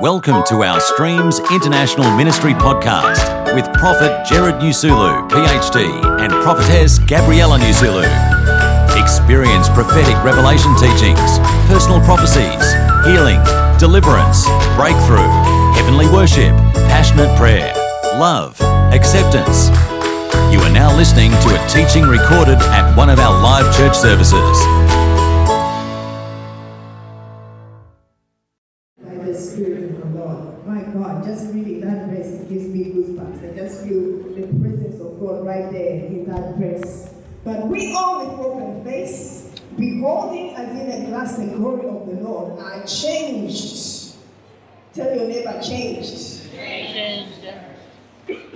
Welcome to our Streams International Ministry podcast with Prophet Jared Nusulu, PhD, and Prophetess Gabriella Nusulu. Experience prophetic revelation teachings, personal prophecies, healing, deliverance, breakthrough, heavenly worship, passionate prayer, love, acceptance. You are now listening to a teaching recorded at one of our live church services. Are changed. Tell your neighbor, changed.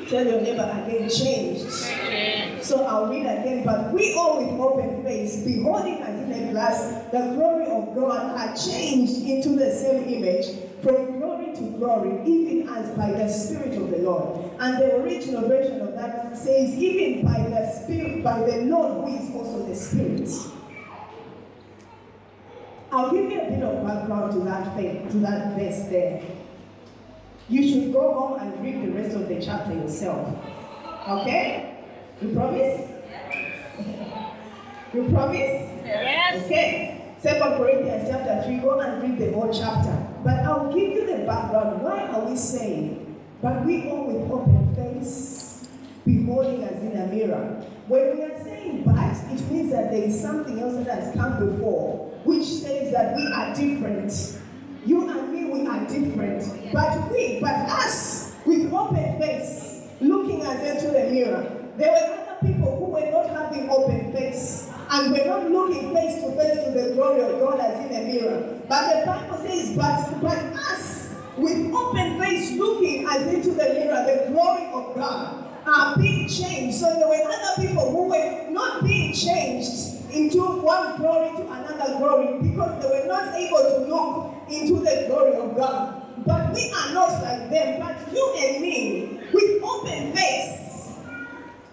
Tell your neighbor again, changed. So I'll read again. But we all with open face, beholding as in a glass the glory of God, are changed into the same image from glory to glory, even as by the Spirit of the Lord. And the original version of that says, even by the Spirit, by the Lord who is also the Spirit. I'll give you a bit of background to that thing, to that verse there. You should go home and read the rest of the chapter yourself. Okay? You promise? you promise? Yes. Okay. Second Corinthians chapter 3, go and read the whole chapter. But I'll give you the background. Why are we saying, but we all with open face, beholding as in a mirror? When we are saying but, it means that there is something else that has come before, which says that we are different. You and me, we are different. Oh, but we, but us, with open face, looking as into the mirror, there were other people who were not having open face and were not looking face to face to the glory of God as in a mirror. But the Bible says, but, but us, with open face, looking as into the mirror, the glory of God, are being changed. So there were other people who were not being changed into one glory to glory because they were not able to look into the glory of God. But we are not like them, but you and me, with open face.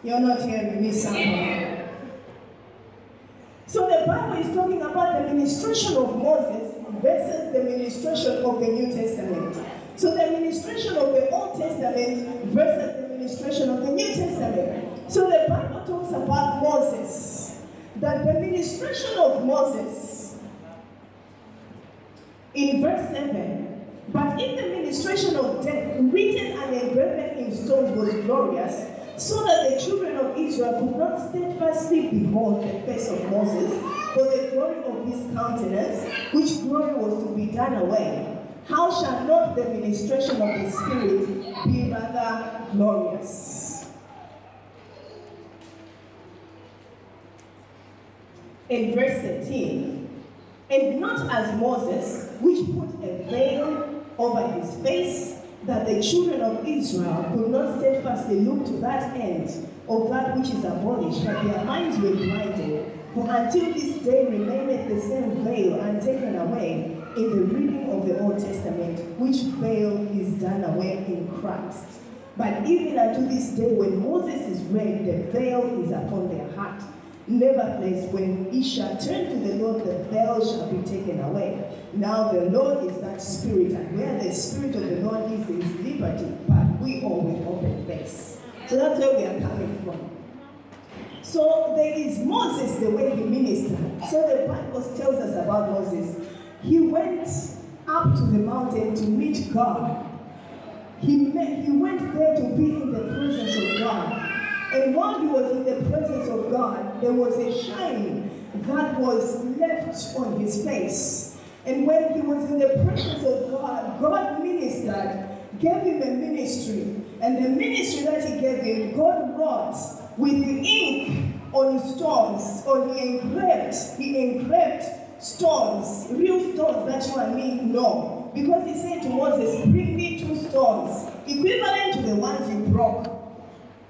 You're not hearing me, someone. So the Bible is talking about the ministration of Moses versus the ministration of the New Testament. So the ministration of the Old Testament versus the ministration of the New Testament. So the Bible talks about Moses, that the ministration of Moses in verse 7 but if the ministration of death, written and engraven in stones, was glorious, so that the children of Israel could not steadfastly behold the face of Moses for the glory of his countenance, which glory was to be done away, how shall not the ministration of the Spirit be rather glorious? In verse 13, and not as Moses, which put a veil over his face, that the children of Israel could not steadfastly look to that end of that which is abolished, but their minds were blinded. For until this day remaineth the same veil untaken away in the reading of the Old Testament, which veil is done away in Christ. But even unto this day, when Moses is read, the veil is upon their heart. Nevertheless, when ye shall turn to the Lord, the veil shall be taken away. Now the Lord is that Spirit, and where the Spirit of the Lord is, is liberty. But we all with open face. So that's where we are coming from. So there is Moses, the way he ministered. So the Bible tells us about Moses. He went up to the mountain to meet God. He, met, he went there to be in the presence of God. And while he was in the presence of God, there was a shine that was left on his face. And when he was in the presence of God, God ministered, gave him a ministry. And the ministry that he gave him, God wrote with the ink on stones, or he engraved, he engraved stones, real stones that you and me know. Because he said to Moses, Bring me two stones, equivalent to the ones you broke.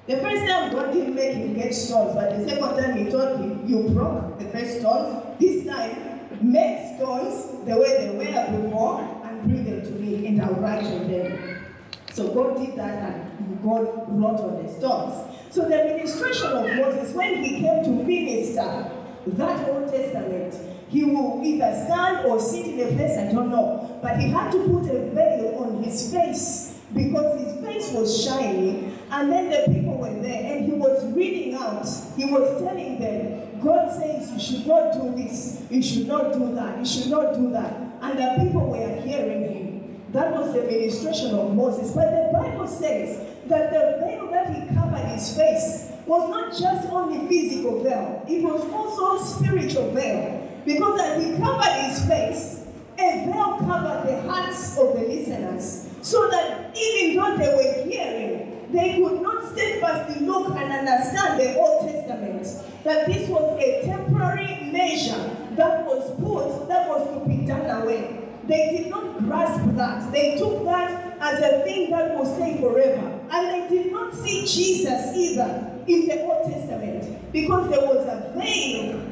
The first time God didn't make him get stones, but the second time he told him, You broke the first stones. This time, make stones the way they were before and bring them to me, and I'll write on them. So God did that, and God wrote on the stones. So the administration of Moses, when he came to minister that Old Testament, he will either stand or sit in a place, I don't know. But he had to put a veil on his face because his face was shining. And then the people were there and he was reading out. He was telling them, God says you should not do this, you should not do that, you should not do that. And the people were hearing him. That was the ministration of Moses. But the Bible says that the veil that he covered his face was not just only physical veil, it was also spiritual veil. Because as he covered his face, a veil covered the hearts of the listeners. So that even though they were hearing, they could not steadfastly look and understand the Old Testament. That this was a temporary measure that was put, that was to be done away. They did not grasp that. They took that as a thing that will stay forever. And they did not see Jesus either in the Old Testament because there was a veil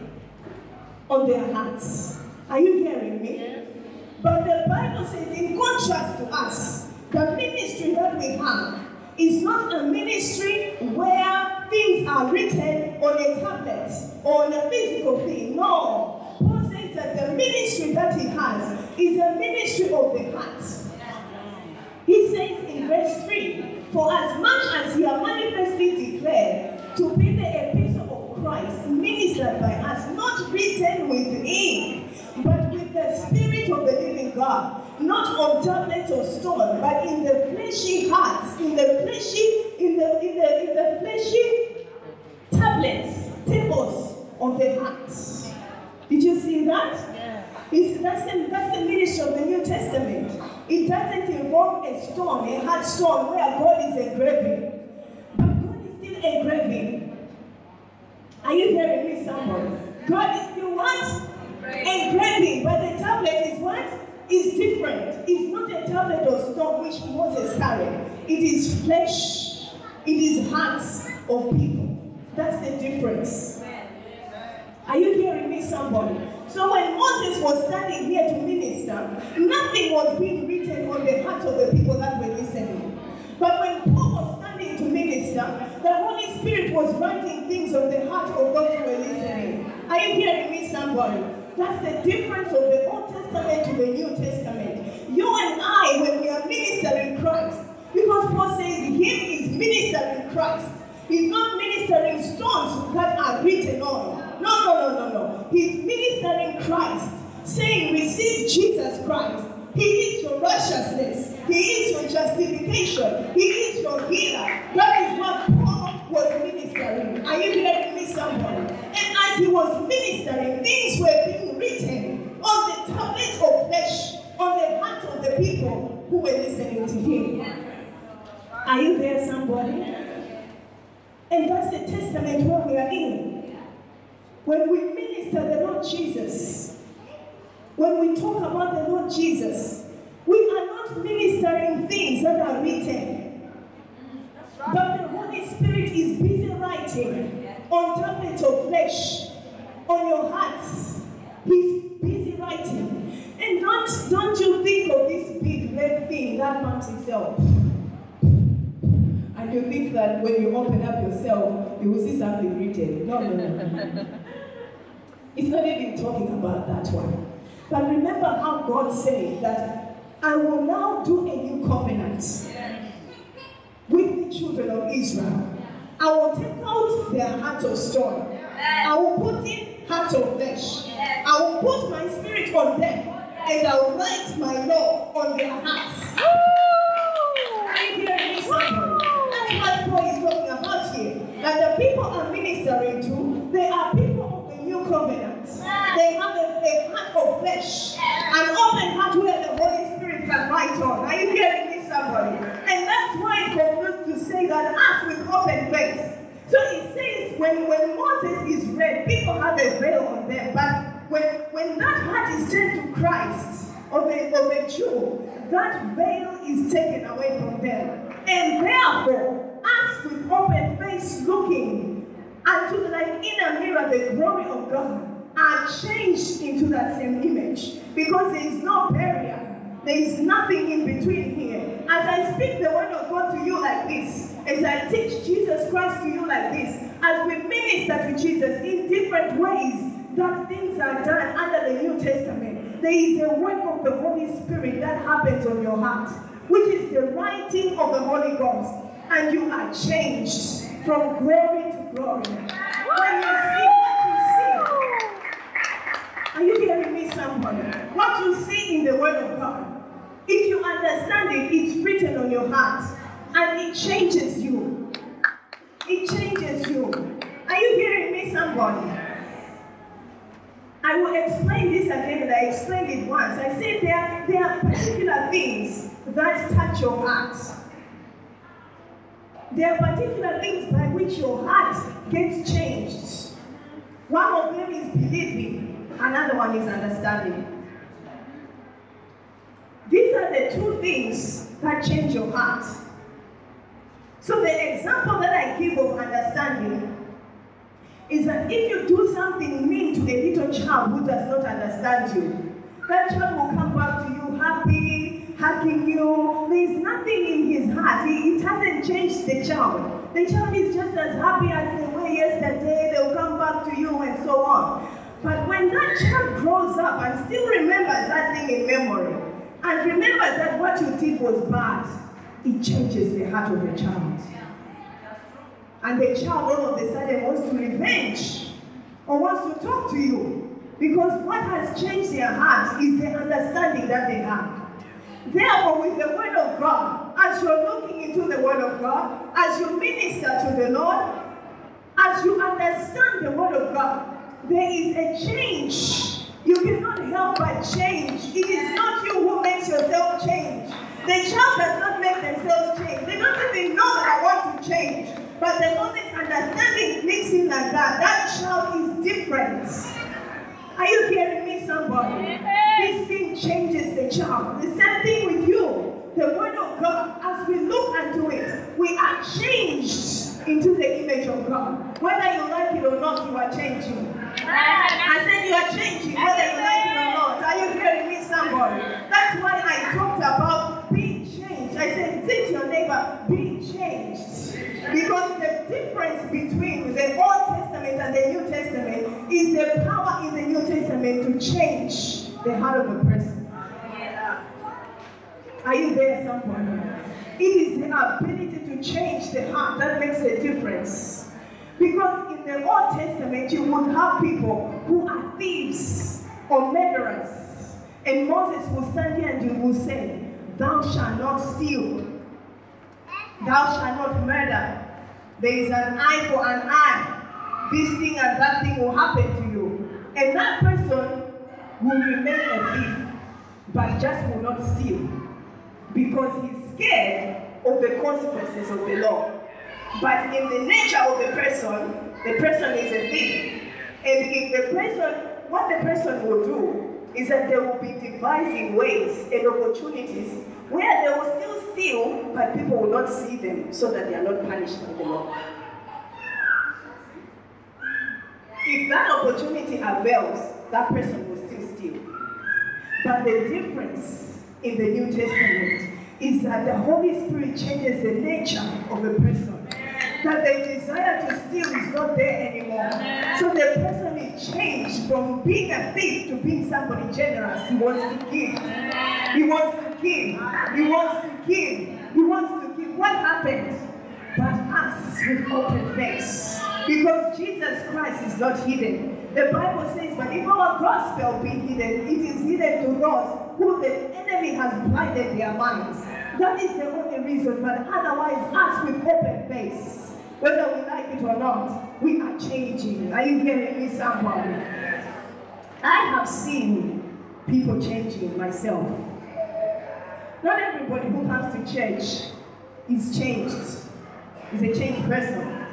on their hearts. Are you hearing me? But the Bible says, in contrast to us, the ministry that we have is not a ministry where things are written on a tablet or on a physical thing. No. Paul says that the ministry that he has is a ministry of the heart. He says in verse 3 For as much as he has manifestly declared to be the epistle of Christ, ministered by us, not written with ink, but the Spirit of the living God, not on tablets of stone, but in the fleshy hearts, in the fleshy, in the in the in the fleshy tablets, tables of the hearts. Did you see that? Yeah. It's, that's, the, that's the ministry of the New Testament. It doesn't involve a stone, a hard stone where God is engraving. But God is still engraving. Are you hearing me, someone? God is still what? Engraving. But the tablet is what? Is different. It's not a tablet of stone which Moses carried. It is flesh. It is hearts of people. That's the difference. Are you hearing me, somebody? So when Moses was standing here to minister, nothing was being written on the hearts of the people that were listening. But when Paul was standing to minister, the Holy Spirit was writing things on the heart of those who were listening. Are you hearing me, somebody? That's the difference of the Old Testament to the New Testament. You and I, when we are ministering Christ, because Paul says him is ministering Christ. He's not ministering stones that are written on. No, no, no, no, no. He's ministering Christ, saying, Receive Jesus Christ. He is your righteousness. He is your justification. He is your healer. That is what Paul was ministering. Are you hearing me, somebody? And as he was ministering, things were being written on the tablets of flesh, on the hearts of the people who were listening to him. Are you there, somebody? And that's the testament where we are in. When we minister the Lord Jesus, when we talk about the Lord Jesus, we are not ministering things that are written. But the Holy Spirit is busy writing on tablets of flesh, on your hearts. He's busy writing. And don't, don't you think of this big red thing that mounts itself. And you think that when you open up yourself, you will see something written. No, no, no. It's not even talking about that one. But remember how God said that I will now do a new covenant with the children of Israel. I will take out their heart of stone. I will put in heart of flesh. I will put my spirit on them, and I will write my law on their hearts. Are you hearing me, somebody? That's what Paul is talking about That the people are ministering to, they are people of the new covenant. They have a, a heart of flesh, an open heart where the Holy Spirit can write on. Are you hearing me, somebody? And that's why it concludes to say that us with open face. So it says when, when Moses is read, people have a veil on them, but when, when that heart is turned to Christ, of a, of a Jew, that veil is taken away from them. And therefore, us with open face looking unto the like in a mirror the glory of God are changed into that same image because there is no barrier. There is nothing in between here. As I speak the word of God to you like this, as I teach Jesus Christ to you like this, as we minister to Jesus in different ways, that things are done under the New Testament, there is a work of the Holy Spirit that happens on your heart, which is the writing of the Holy Ghost, and you are changed from glory to glory. When you see what you see, are you hearing me, somebody? What you see in the Word of God, if you understand it, it's written on your heart, and it changes you. It changes you. Are you hearing me, somebody? I will explain this again, but I explained it once. I said there, there are particular things that touch your heart. There are particular things by which your heart gets changed. One of them is believing, another one is understanding. These are the two things that change your heart. So, the example that I give of understanding is that if you do something mean to a little child who does not understand you, that child will come back to you happy, you. There is nothing in his heart. He, it hasn't changed the child. The child is just as happy as they were yesterday. They'll come back to you and so on. But when that child grows up and still remembers that thing in memory, and remembers that what you did was bad, it changes the heart of the child. And the child all of a sudden wants to revenge or wants to talk to you. Because what has changed their heart is the understanding that they have. Therefore, with the Word of God, as you're looking into the Word of God, as you minister to the Lord, as you understand the Word of God, there is a change. You cannot help but change. It is not you who makes yourself change. The child does not make themselves change. They don't even know that I want to change. But the moment understanding clicks in like that, that child is different. Are you hearing me, somebody? This thing changes the child. The same thing with you. The Word of God, as we look into it, we are changed into the image of God. Whether you like it or not, you are changing. I said you are changing, whether you like it or not. Are you hearing me, somebody? That's why I talked about being changed. I said, say your neighbor, be changed. Because the difference between the Old Testament and the New Testament is the power in the New Testament to change the heart of a person. Are you there, somebody? It is the ability to change the heart that makes a difference. Because in the Old Testament, you would have people who are thieves or murderers. And Moses will stand here and he will say, Thou shalt not steal. Thou shalt not murder. There is an eye for an eye. This thing and that thing will happen to you. And that person will remain a thief, but just will not steal. Because he's scared of the consequences of the law. But in the nature of the person, the person is a thief. And if the person, what the person will do is that they will be devising ways and opportunities where they will still steal, but people will not see them so that they are not punished by the law. If that opportunity avails, that person will still steal. But the difference in the New Testament is that the Holy Spirit changes the nature of a person. That the desire to steal is not there anymore. So the person is changed from being a thief to being somebody generous. He wants to give. He wants give. He wants to give. He wants to give. What happened? But us with open face. Because Jesus Christ is not hidden. The Bible says, but if our gospel be hidden, it is hidden to those who the enemy has blinded their minds. That is the only reason, but otherwise, us with open face, whether we like it or not, we are changing. Are you hearing me, somebody? I have seen people changing myself. Not everybody who comes to church is changed, is a changed person.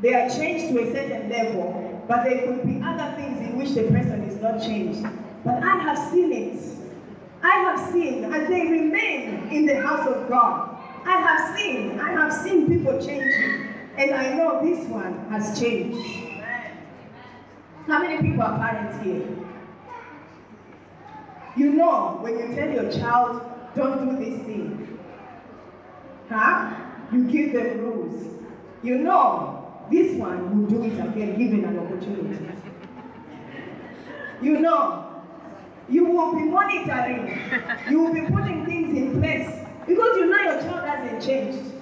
They are changed to a certain level, but there could be other things in which the person is not changed. But I have seen it. I have seen as they remain in the house of God. I have seen, I have seen people changing. And I know this one has changed. How many people are parents here? You know when you tell your child, don't do this thing. Huh? You give them rules. You know this one will do it again given an opportunity. You know, you will be monitoring, you will be putting things in place because you know your child hasn't changed.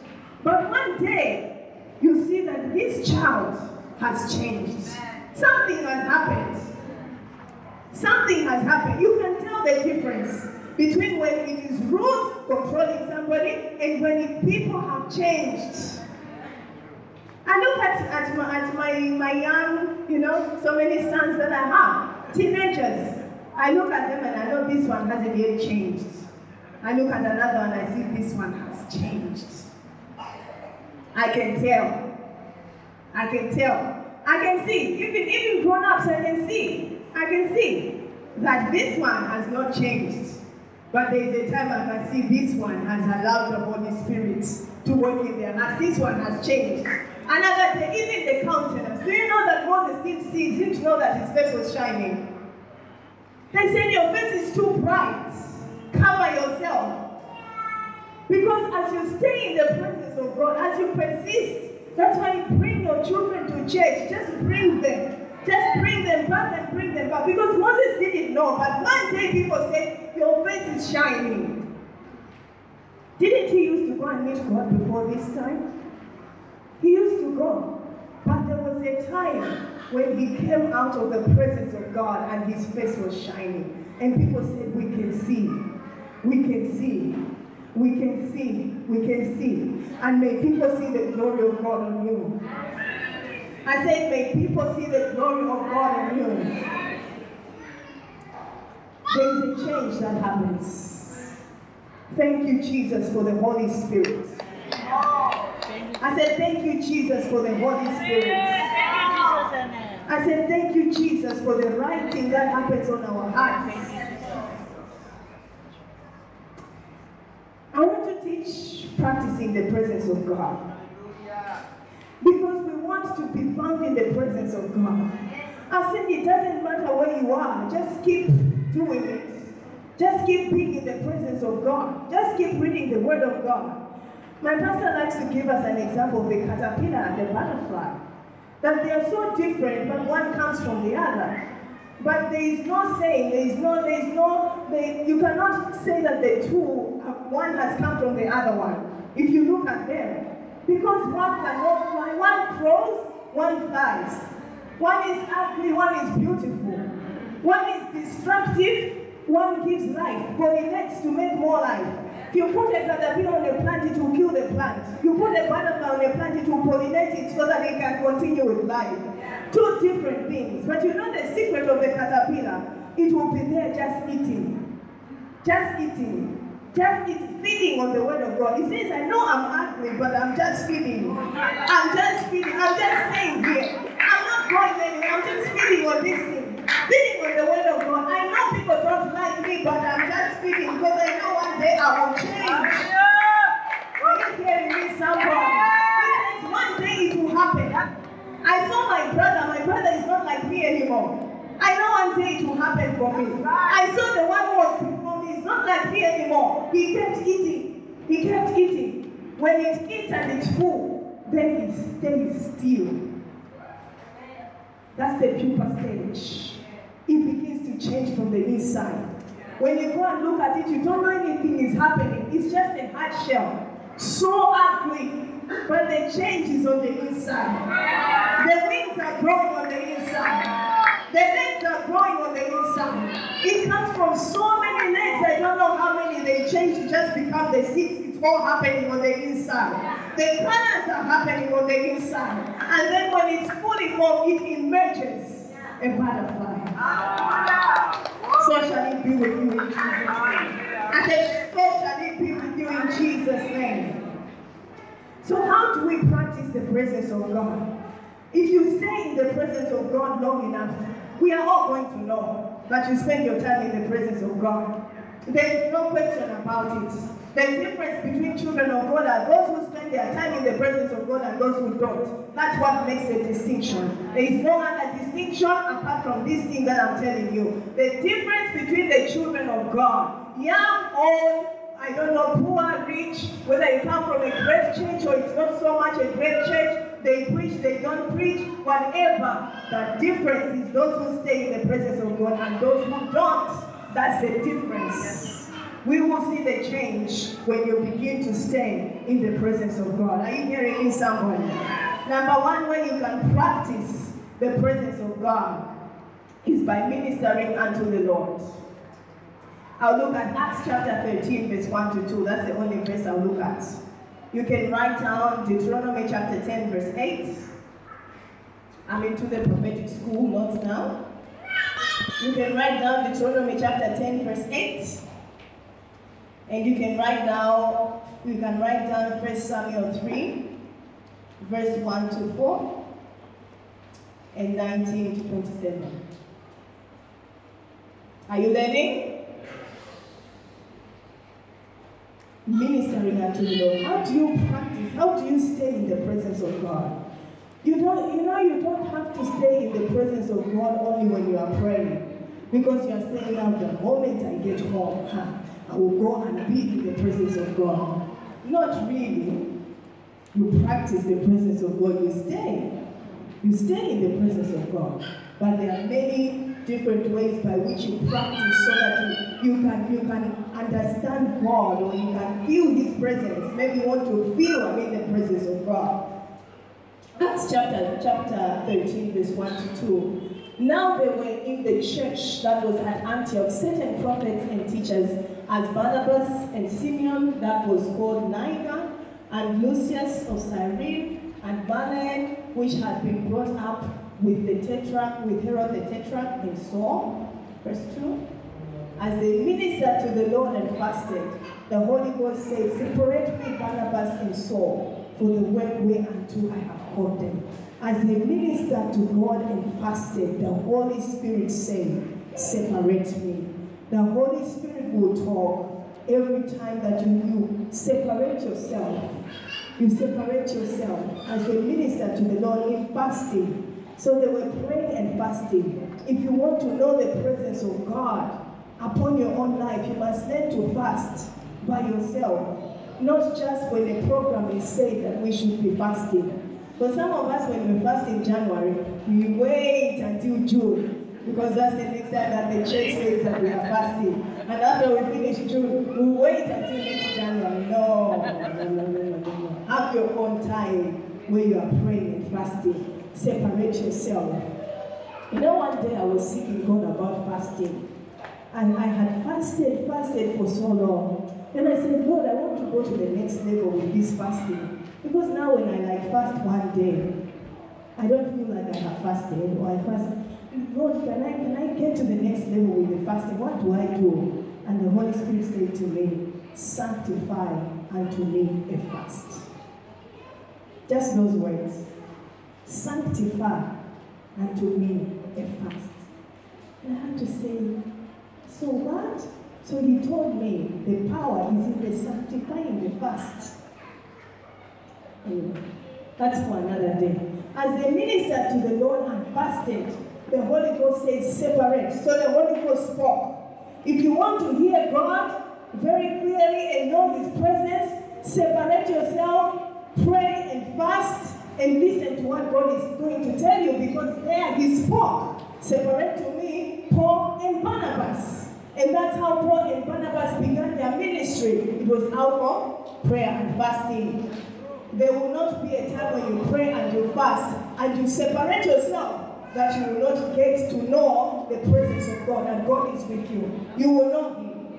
But one day, you see that this child has changed. Something has happened. Something has happened. You can tell the difference between when it is rules controlling somebody and when people have changed. I look at, at, my, at my, my young, you know, so many sons that I have, teenagers. I look at them and I know this one hasn't yet changed. I look at another one and I see this one has changed. I can tell. I can tell. I can see. Even, even grown ups, I can see. I can see that this one has not changed. But there is a time I can see this one has allowed the Holy Spirit to work in their lives. This one has changed. Another day, even the countenance. Do you know that Moses didn't see, didn't know that his face was shining? They said, Your face is too bright. Cover yourself. Because as you stay in the presence of God, as you persist, that's why you bring your children to church. Just bring them. Just bring them back and bring them back. Because Moses didn't know, but one day people said, Your face is shining. Didn't he used to go and meet God before this time? He used to go. But there was a time when he came out of the presence of God and his face was shining. And people said, We can see. We can see. We can see. We can see. And may people see the glory of God on you. I said, May people see the glory of God in you. There is a change that happens. Thank you, Jesus, for the Holy Spirit. I said, Thank you, Jesus, for the Holy Spirit. I said, Thank you, Jesus, for the right thing that happens on our hearts. I want to teach practicing the presence of God. Because we want to be found in the presence of God. I said it doesn't matter where you are, just keep doing it. Just keep being in the presence of God. Just keep reading the Word of God. My pastor likes to give us an example of the caterpillar and the butterfly. That they are so different, but one comes from the other. But there is no saying, there is no, there is no, they, you cannot say that the two, uh, one has come from the other one. If you look at them, because one cannot fly, one crawls, one flies. One is ugly, one is beautiful. One is destructive, one gives life, pollinates to make more life. If you put a caterpillar on a plant, it will kill the plant. You put a butterfly on a plant, it will pollinate it so that it can continue with life. Two different things. But you know the secret of the caterpillar? It will be there just eating. Just eating. Just feeding on the word of God. He says, I know I'm hungry, but I'm just feeding. I'm just feeding. I'm just staying here. I'm not going anywhere. I'm just feeding on this thing. Feeding on the word of God. I know people don't like me, but I'm just feeding because I know one day I will change. Are you hearing me, somebody? He says, one day it will happen. I saw my brother. My brother is not like me anymore. I know one day it will happen for me. I saw the one who was before me not like me anymore. He kept eating. He kept eating. When it eats and it's full, then it stays still. That's the pupa stage. It begins to change from the inside. When you go and look at it, you don't know anything is happening. It's just a hard shell. So ugly, but the change is on the inside. The wings are growing on the inside. The legs are growing on the inside. It comes from so many legs. Don't know how many they change just become the six. It's all happening on the inside. The colors are happening on the inside. And then when it's fully formed, it emerges a butterfly. So shall it be with you in Jesus' name. I said, so shall it be with you in Jesus' name. So, how do we practice the presence of God? If you stay in the presence of God long enough, we are all going to know that you spend your time in the presence of God. There is no question about it. The difference between children of God are those who spend their time in the presence of God and those who don't. That's what makes the distinction. There is no other distinction apart from this thing that I'm telling you. The difference between the children of God, young, old, I don't know, poor, rich, whether you come from a great church or it's not so much a great church, they preach, they don't preach, whatever. The difference is those who stay in the presence of God and those who don't. That's the difference. We will see the change when you begin to stay in the presence of God. Are you hearing me, someone? Number one way you can practice the presence of God is by ministering unto the Lord. I'll look at Acts chapter 13, verse 1 to 2. That's the only verse I'll look at. You can write down Deuteronomy chapter 10, verse 8. I'm into the prophetic school notes now. You can write down Deuteronomy chapter 10, verse 8. And you can write down, you can write down 1 Samuel 3, verse 1 to 4, and 19 to 27. Are you learning? ministering unto the Lord. How do you practice? How do you stay in the presence of God? You don't, you know, you don't have to stay in the presence of God only when you are praying. Because you are saying now, the moment I get home, I will go and be in the presence of God. Not really. You practice the presence of God, you stay. You stay in the presence of God. But there are many different ways by which you practice so that you, you can you can understand God or you can feel His presence. Maybe you want to feel I mean the presence of God. Acts chapter chapter 13, verse 1 to 2. Now they were in the church that was at Antioch certain prophets and teachers, as Barnabas and Simeon, that was called Niger, and Lucius of Cyrene, and Manaen, which had been brought up with the tetrarch, with Herod the tetrarch and Saul. Verse 2. As they ministered to the Lord and fasted, the Holy Ghost said, Separate me Barnabas and Saul for the work whereunto I have called them. As they ministered to God and fasted, the Holy Spirit said, Separate me. The Holy Spirit will talk every time that you, separate yourself. You separate yourself as they minister to the Lord in fasting. So they were praying and fasting. If you want to know the presence of God, upon your own life, you must learn to fast by yourself. Not just when a program is said that we should be fasting. For some of us, when we fast in January, we wait until June because that's the next time that the church says that we are fasting. And after we finish June, we wait until next January. No, no, no, no, no. Have your own time where you are praying and fasting. Separate yourself. You know, one day I was seeking God about fasting. And I had fasted, fasted for so long. Then I said, Lord, I want to go to the next level with this fasting. Because now when I like fast one day, I don't feel like I have fasted or I fast. Lord, can I can I get to the next level with the fasting? What do I do? And the Holy Spirit said to me, Sanctify unto me a fast. Just those words. Sanctify unto me a fast. And I had to say, so what? So he told me the power is in the sanctifying the fast. Anyway, that's for another day. As they ministered to the Lord and fasted, the Holy Ghost said, separate. So the Holy Ghost spoke. If you want to hear God very clearly and know His presence, separate yourself, pray and fast, and listen to what God is going to tell you because there He spoke. Separate to me Paul and Barnabas. And that's how Paul and Barnabas began their ministry. It was out of prayer and fasting. There will not be a time when you pray and you fast and you separate yourself that you will not get to know the presence of God and God is with you. You will know Him.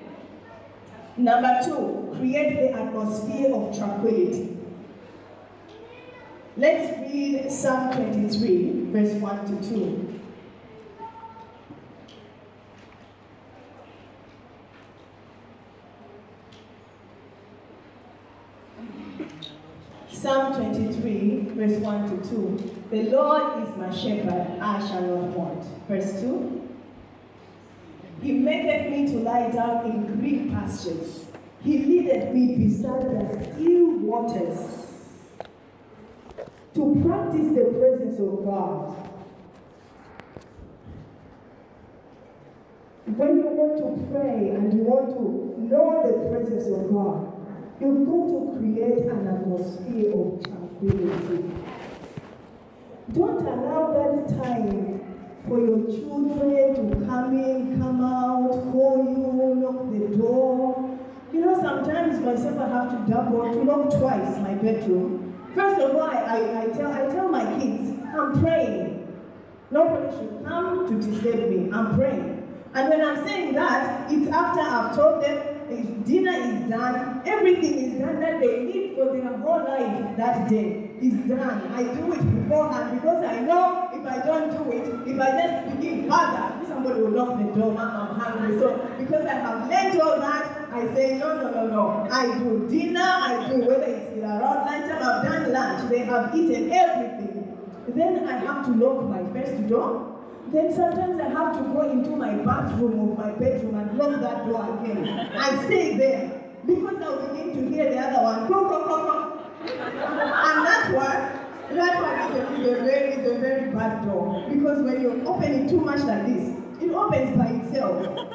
Number two, create the atmosphere of tranquility. Let's read Psalm 23, verse 1 to 2. Psalm 23, verse 1 to 2. The Lord is my shepherd, I shall not want. Verse 2. He maketh me to lie down in green pastures. He leadeth me beside the still waters. To practice the presence of God. When you want to pray and you want to know the presence of God, You've got to create an atmosphere of tranquility. Don't allow that time for your children to come in, come out, call you, knock the door. You know, sometimes myself I have to double, to knock twice my bedroom. First of all, I, I, tell, I tell my kids, I'm praying. Nobody should come to disturb me. I'm praying. And when I'm saying that, it's after I've told them if dinner is done, everything is done that they need for their whole life that day is done. I do it beforehand because I know if I don't do it, if I just begin further, somebody will knock the door, Mom, I'm hungry. So because I have learned all that, I say, no, no, no, no. I do dinner, I do whether it's around lunchtime, I've done lunch, they have eaten everything. Then I have to lock my first door. Then sometimes I have to go into my bathroom or my bedroom and lock that door again. I stay there because I'll begin to hear the other one go, go, go, go. And that one, that one is a, is a very, is a very bad door because when you open it too much like this, it opens by itself.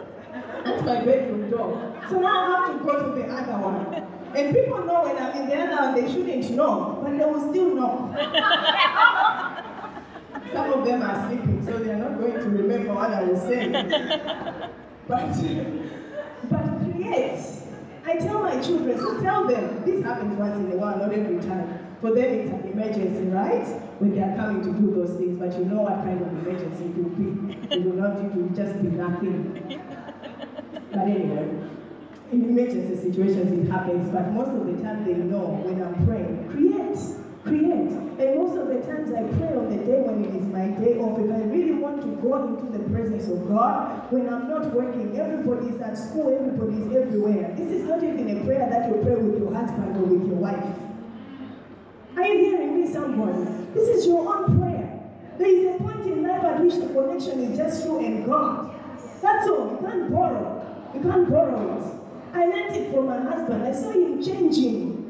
That's my bedroom door. So now I have to go to the other one. And people know when I'm in the other one, they shouldn't know, but they will still know. Some of them are sleeping, so they are not going to remember what I was saying. but, but create. I tell my children, so tell them, this happens once in a while, not every time. For them, it's an emergency, right? When they are coming to do those things, but you know what kind of emergency it will be. It will not, it will just be nothing. But anyway, in emergency situations, it happens, but most of the time they know when I'm praying. Create create. And most of the times I pray on the day when it is my day off. If I really want to go into the presence of God, when I'm not working, everybody's at school, everybody's everywhere. This is not even a prayer that you pray with your husband or with your wife. Are you hearing me, somebody? This is your own prayer. There is a point in life at which the connection is just you and God. That's all. You can't borrow. You can't borrow it. I learned it from my husband. I saw him changing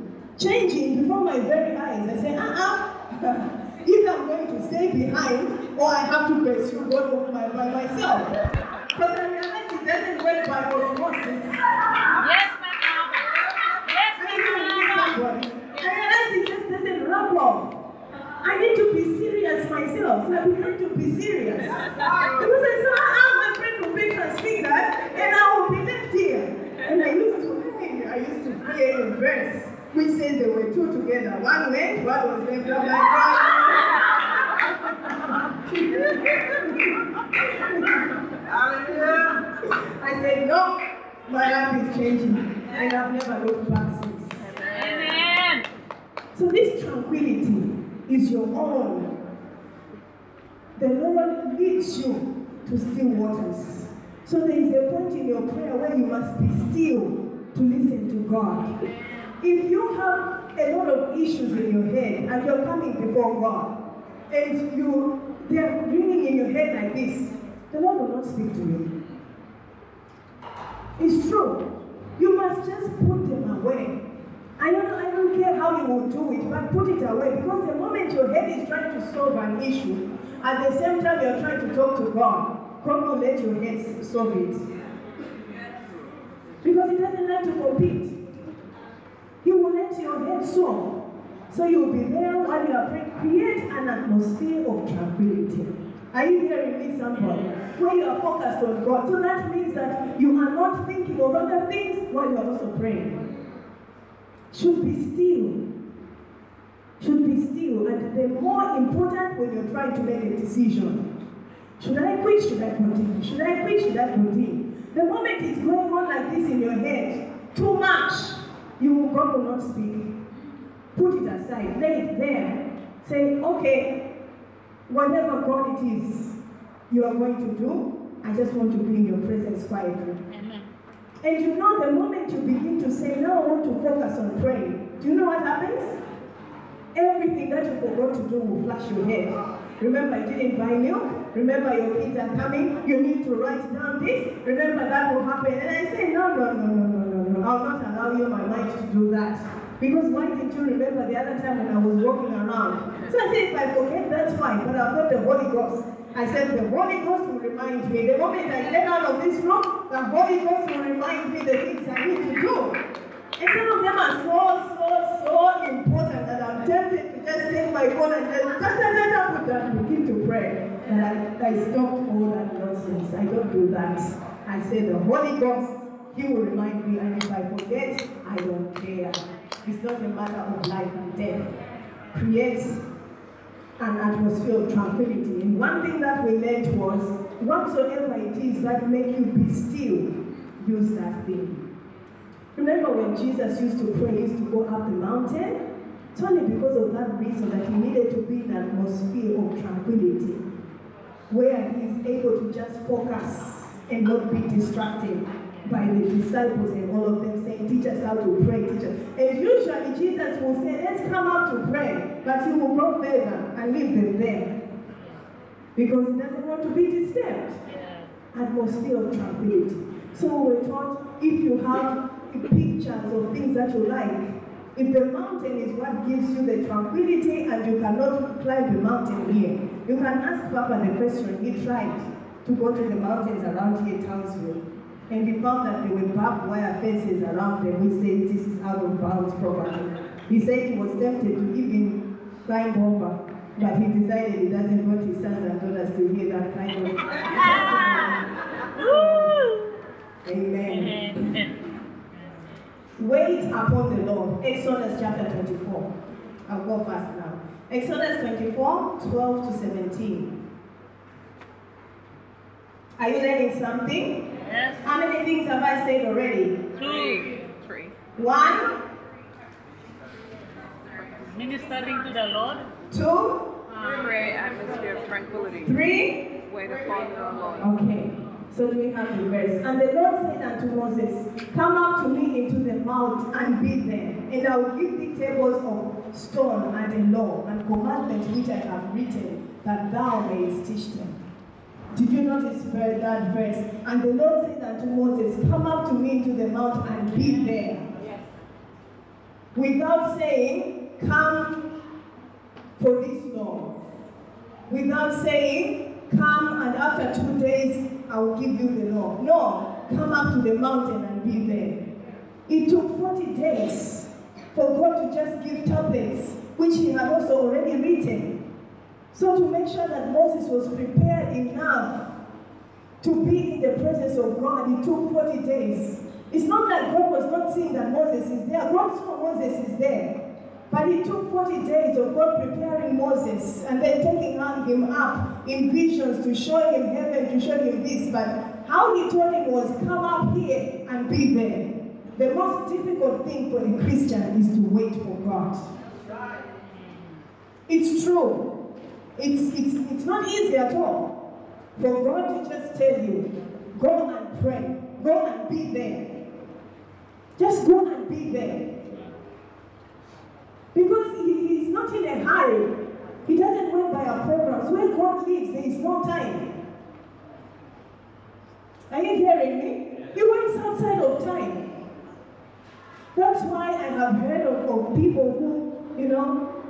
changing before my very eyes. I say, uh-uh. Either I'm going to stay behind or I have to pursue God by, by myself. Because I realize it doesn't work by osmosis. Yes, my mama. Yes, my mama. I realize it just doesn't rub off. I need to be serious myself. So I began to be serious. Because I saw, ah, ah, my friend will be transfigured and I will be left here. And I used to, I used to play a verse which says there were two together. One went, one was left out like I said, no, my life is changing. And I've never looked back since. Amen. So this tranquility is your own. The Lord leads you to still waters. So there is a point in your prayer where you must be still to listen to God. If you have a lot of issues in your head and you're coming before God, and you they're ringing in your head like this, the Lord will not speak to you. It's true. You must just put them away. I don't, I don't care how you will do it, but put it away because the moment your head is trying to solve an issue, at the same time you're trying to talk to God, God will let your head solve it. Because He doesn't like to compete. Let your head soar. So you'll be there while you are praying. Create an atmosphere of tranquility. Are you hearing me, somebody? Where you are focused on God. So that means that you are not thinking of other things while you are also praying. Should be still. Should be still. And the more important when you're trying to make a decision. Should I quit? Should I continue? Should I quit? Should I continue? The moment it's going on like this in your head, too much, you will, God will not speak. Put it aside, lay it there. Say, okay, whatever God it is you are going to do, I just want to be in your presence quietly. Amen. And you know, the moment you begin to say, now I want to focus on praying, do you know what happens? Everything that you forgot to do will flash your head. Remember, you didn't buy milk. Remember, your kids are coming. You need to write down this. Remember, that will happen. And I say, no, no, no, no, no, no, no. I'll not allow you, my mind, to do that. Because why did you remember the other time when I was walking around? So I said, if I forget, that's fine. But I've got the Holy Ghost. I said, the Holy Ghost will remind me. The moment I get out of this room, the Holy Ghost will remind me the things I need to do. And some of them are so, so, so important that I'm tempted to just take my phone and just ta ta ta ta done, begin to pray. And I, I stopped all that nonsense. I don't do that. I say the Holy Ghost, He will remind me, and if I forget, I don't care. It's not a matter of life and death. Create an atmosphere of tranquility. And one thing that we learned was whatsoever it is that make you be still, use that thing. Remember when Jesus used to pray, he used to go up the mountain? It's only because of that reason that he needed to be in an atmosphere of tranquility, where he is able to just focus and not be distracted by the disciples and all of them saying, Teach us how to pray, teach us. And usually Jesus will say, Let's come out to pray, but he will go further and leave them there because he doesn't want to be disturbed. Atmosphere of tranquility. So we're taught if you have pictures of things that you like, if the mountain is what gives you the tranquility and you cannot climb the mountain here, you can ask Papa the question. He tried to go to the mountains around here, Townsville, and he found that there were barbed wire fences around them. He said this is out of bounds property. He said he was tempted to even climb over, but he decided he doesn't want his sons and daughters to hear that kind of. Amen. Amen. Wait upon the Lord. Exodus chapter 24. I'll go fast now. Exodus 24, 12 to 17. Are you learning something? Yes. How many things have I said already? Two. Three. One, Ministering to the Lord. two, Pray atmosphere of tranquility. three. Wait upon the Lord. Okay. So do we have the verse? And the Lord said unto Moses, Come up to me into the mount and be there, and I will give thee tables of stone and a law and commandments which I have written, that thou mayest teach them. Did you notice that verse? And the Lord said unto Moses, Come up to me into the mount and be there. Without saying, Come for this law. Without saying, Come and after two days I will give you the law. No, come up to the mountain and be there. It took 40 days for God to just give tablets, which He had also already written. So, to make sure that Moses was prepared enough to be in the presence of God, it took 40 days. It's not that God was not seeing that Moses is there. God saw Moses is there. But it took 40 days of God preparing Moses and then taking him up in visions to show him heaven, to show him this. But how he told him was, come up here and be there. The most difficult thing for a Christian is to wait for God. It's true. It's, it's, it's not easy at all for God to just tell you, go and pray, go and be there. Just go and be there. Because he, he's not in a hurry. He doesn't work by our programs. Where God lives, there is no time. Are you hearing me? He works outside of time. That's why I have heard of, of people who, you know,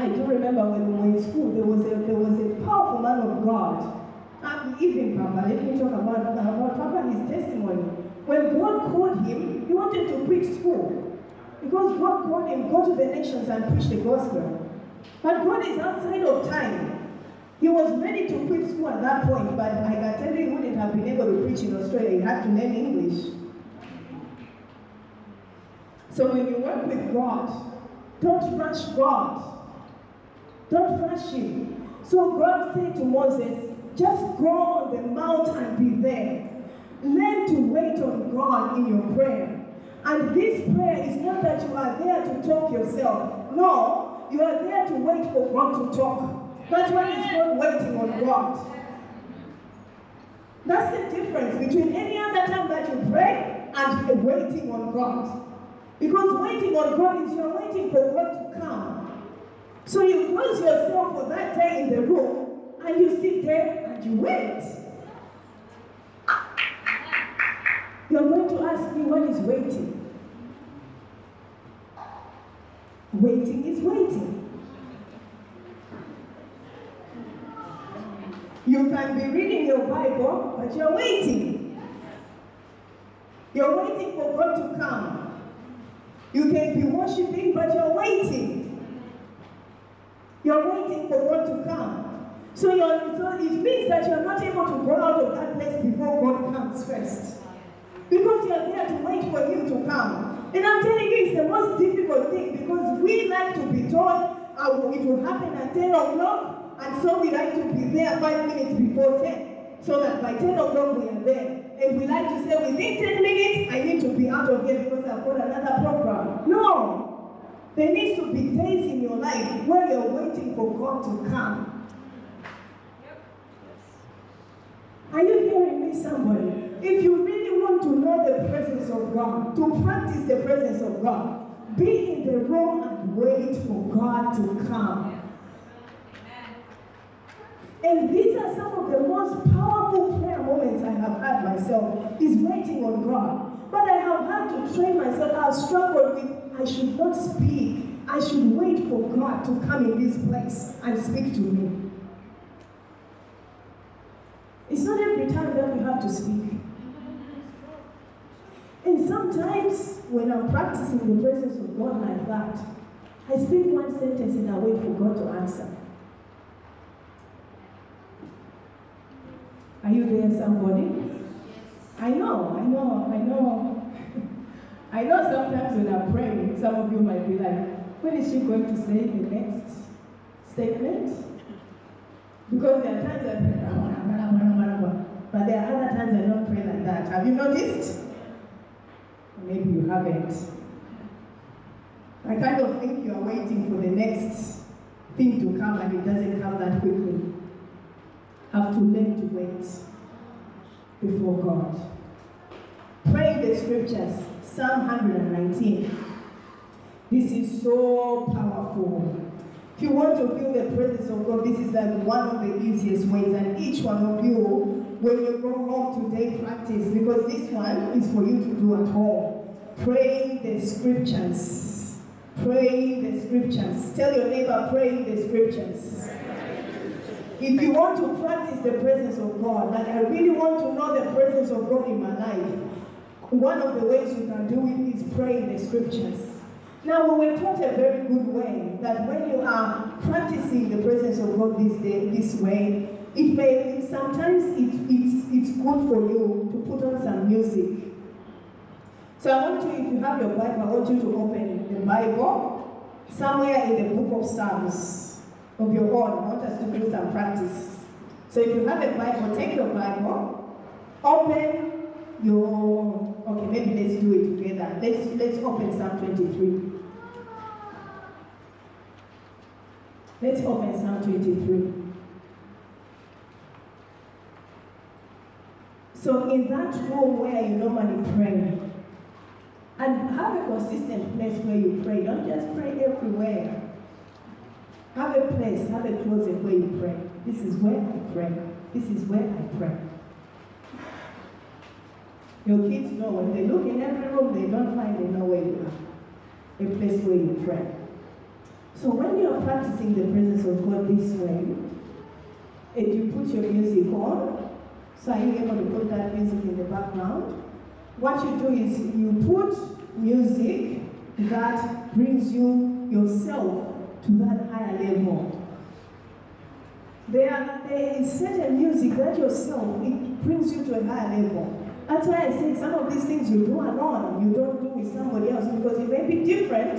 I do remember when we were in school, there was a, there was a powerful man of God. Um, even Papa, let me talk about, about Papa, his testimony. When God called him, he wanted to quit school. Because God called him, go to the nations and preach the gospel. But God is outside of time. He was ready to quit school at that point, but I can tell you he wouldn't have been able to preach in Australia. He had to learn English. So when you work with God, don't rush God. Don't rush him. So God said to Moses, just go on the mount and be there. Learn to wait on God in your prayer. And this prayer is not that you are there to talk yourself. No, you are there to wait for God to talk. That's why it's called waiting on God. That's the difference between any other time that you pray and waiting on God. Because waiting on God is you're waiting for God to come. So you close yourself for that day in the room and you sit there and you wait. You're going to ask me what is waiting. Waiting is waiting. You can be reading your Bible, but you're waiting. You're waiting for God to come. You can be worshiping, but you're waiting. You're waiting for God to come. So, you're, so it means that you're not able to go out of that place before God comes first. Because you're there to wait for Him to come. And I'm telling you, it's the most difficult thing because we like to be told uh, it will happen at 10 o'clock, and so we like to be there five minutes before 10 so that by 10 o'clock we are there. And we like to say within 10 minutes, I need to be out of here because I've got another program. No. There needs to be days in your life where you're waiting for God to come. Are you hearing me, somebody? If you really want to know the presence of God, to practice the presence of God, be in the room and wait for God to come. And these are some of the most powerful prayer moments I have had myself, is waiting on God. But I have had to train myself, I've struggled with, I should not speak. I should wait for God to come in this place and speak to me. It's not every time that we have to speak. And sometimes when I'm practicing the presence of God like that, I speak one sentence and I wait for God to answer. Are you there, somebody? I know, I know, I know. I know sometimes when I'm praying, some of you might be like, when is she going to say the next statement? Because there are times I pray, but there are other times I don't pray like that. Have you noticed? Maybe you haven't. I kind of think you are waiting for the next thing to come and it doesn't come that quickly. Have to learn to wait before God. Pray the scriptures, Psalm 119. This is so powerful. If you want to feel the presence of God, this is like one of the easiest ways. And each one of you, when you go home today, practice because this one is for you to do at home. Praying the scriptures. Praying the scriptures. Tell your neighbor, praying the scriptures. If you want to practice the presence of God, like I really want to know the presence of God in my life, one of the ways you can do it is praying the scriptures. Now, we were taught a very good way that when you are practicing the presence of God this day, this way, it may sometimes it, it's it's good for you to put on some music. So I want you, if you have your Bible, I want you to open the Bible somewhere in the book of Psalms of your own. I want us to do some practice. So if you have a Bible, take your Bible, open your okay, maybe let's do it together. Let's let's open Psalm 23. Let's open Psalm 23. So in that room where you normally pray, and have a consistent place where you pray. Don't just pray everywhere. Have a place, have a closet where you pray. This is where I pray. This is where I pray. Your kids know when they look in every room, they don't find they know where you are. A place where you pray. So when you are practicing the presence of God this way, and you put your music on, so are you able to put that music in the background? What you do is you put music that brings you yourself to that higher level. There, are, there is certain music that yourself, it brings you to a higher level. That's why I say some of these things you do alone, you don't do with somebody else because it may be different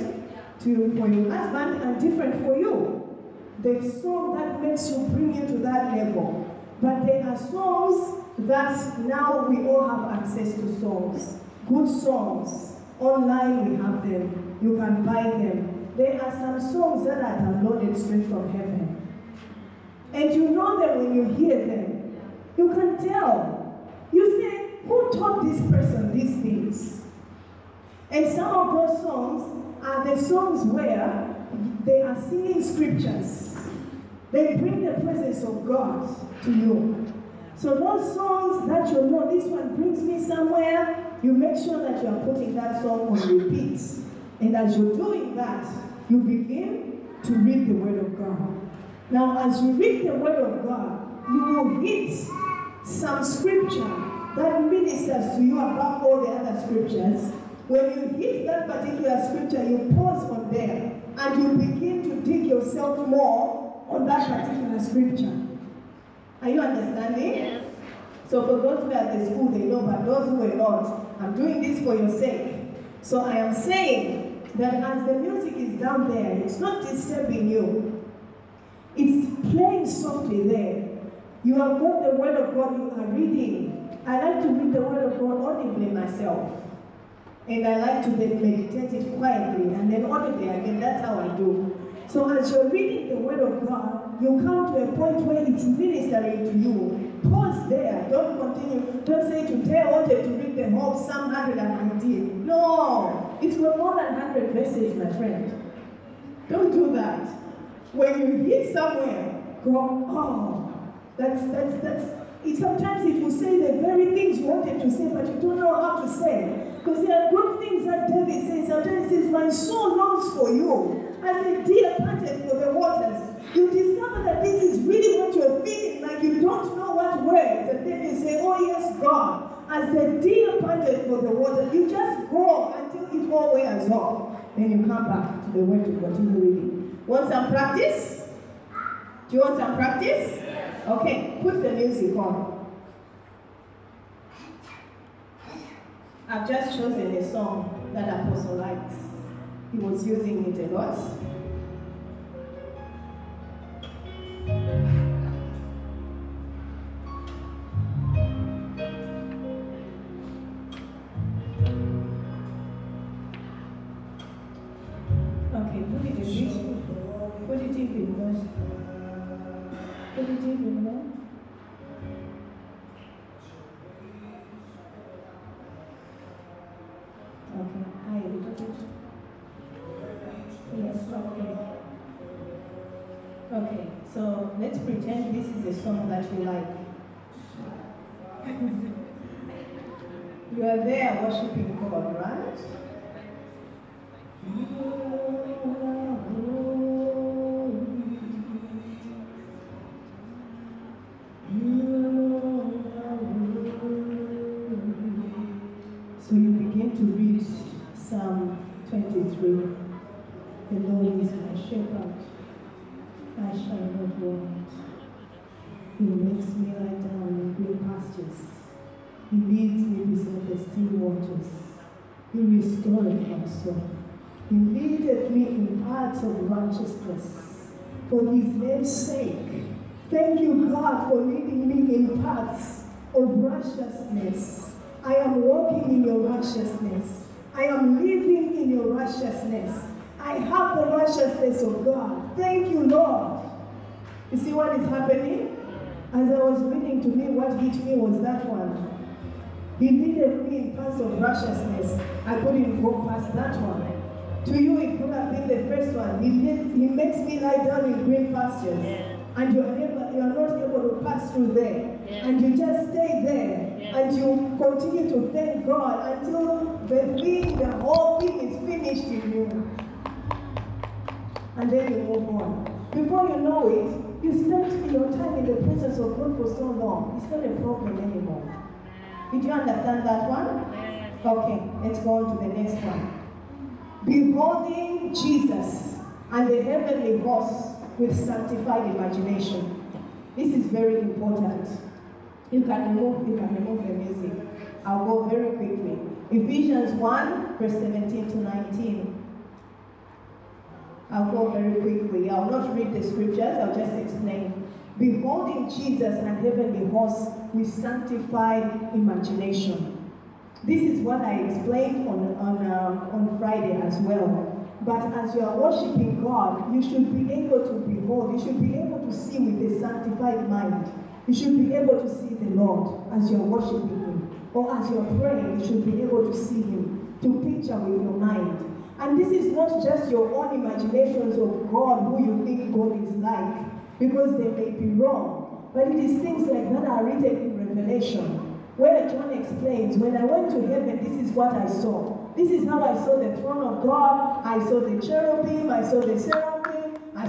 to, for your husband and different for you. The song that makes you bring you to that level. But there are songs that now we all have access to songs. Good songs. Online we have them. You can buy them. There are some songs that are downloaded straight from heaven. And you know that when you hear them, you can tell. You say, who taught this person these things? And some of those songs are the songs where they are singing scriptures. They bring the presence of God to you. So those songs that you know, this one brings me somewhere, you make sure that you are putting that song on repeat. And as you're doing that, you begin to read the Word of God. Now, as you read the Word of God, you will hit some scripture that ministers to you above all the other scriptures. When you hit that particular scripture, you pause on there and you begin to dig yourself more on that particular scripture. Are you understanding? Yes. So for those who are at the school, they know, but those who are not, I'm doing this for your sake. So I am saying that as the music is down there, it's not disturbing you. It's playing softly there. You have got the word of God you are reading. I like to read the word of God audibly myself. And I like to then meditate it quietly and then audibly again. That's how I do. So as you're reading the word of God, you come to a point where it's ministering to you. Pause there. Don't continue. Don't say today I wanted to oh, whole Psalm 119. No, it's for more than 100 verses, my friend. Don't do that. When you hit somewhere, go, oh, that's, that's, that's, it, sometimes it will say the very things you wanted to say, but you don't know how to say. Because there are good things that David says. Sometimes he says, My soul longs for you as a deer panted for the waters. You discover that this is really what you're feeling, like you don't know what words. And then you say, Oh, yes, God. As the deer panted for the water, you just go until it all wears off. Then you come back to the word to continue reading. Want some practice? Do you want some practice? Okay, put the music on. I've just chosen a song that Apostle likes. He was using it a lot. In there. Put it in there. Okay, hi, a little bit. Yes, okay. Okay, so let's pretend this is a song that you like. you are there worshiping God, right? 23. The Lord is my shepherd, I shall not want. He makes me lie down in green pastures. He leads me beside the still waters. He restoreth my soul. He leadeth me in paths of righteousness for his name's sake. Thank you, God, for leading me in paths of righteousness. I am walking in your righteousness. I am living in your righteousness. I have the righteousness of God. Thank you, Lord. You see what is happening? As I was reading to me, what hit me was that one. He leaded me in paths of righteousness. I couldn't go past that one. To you, it could have been the first one. He, leads, he makes me lie down in green pastures. Yeah. And you're, never, you're not able to pass through there. Yeah. And you just stay there. And you continue to thank God until the thing, the whole thing is finished in you. And then you move on. Before you know it, you spent your time in the presence of God for so long. It's not a problem anymore. Did you understand that one? Okay, let's go on to the next one. Beholding Jesus and the heavenly hosts with sanctified imagination. This is very important. You can remove, you can remove the music. I'll go very quickly. Ephesians 1, verse 17 to 19. I'll go very quickly. I'll not read the scriptures, I'll just explain. Beholding Jesus and heavenly hosts with sanctified imagination. This is what I explained on, on, um, on Friday as well. But as you are worshiping God, you should be able to behold, you should be able to see with a sanctified mind. You should be able to see the Lord as you are worshiping Him. Or as you are praying, you should be able to see Him, to picture with your mind. And this is not just your own imaginations of God, who you think God is like, because they may be wrong. But it is things like that are written in Revelation, where John explains, when I went to heaven, this is what I saw. This is how I saw the throne of God. I saw the cherubim, I saw the seraphim,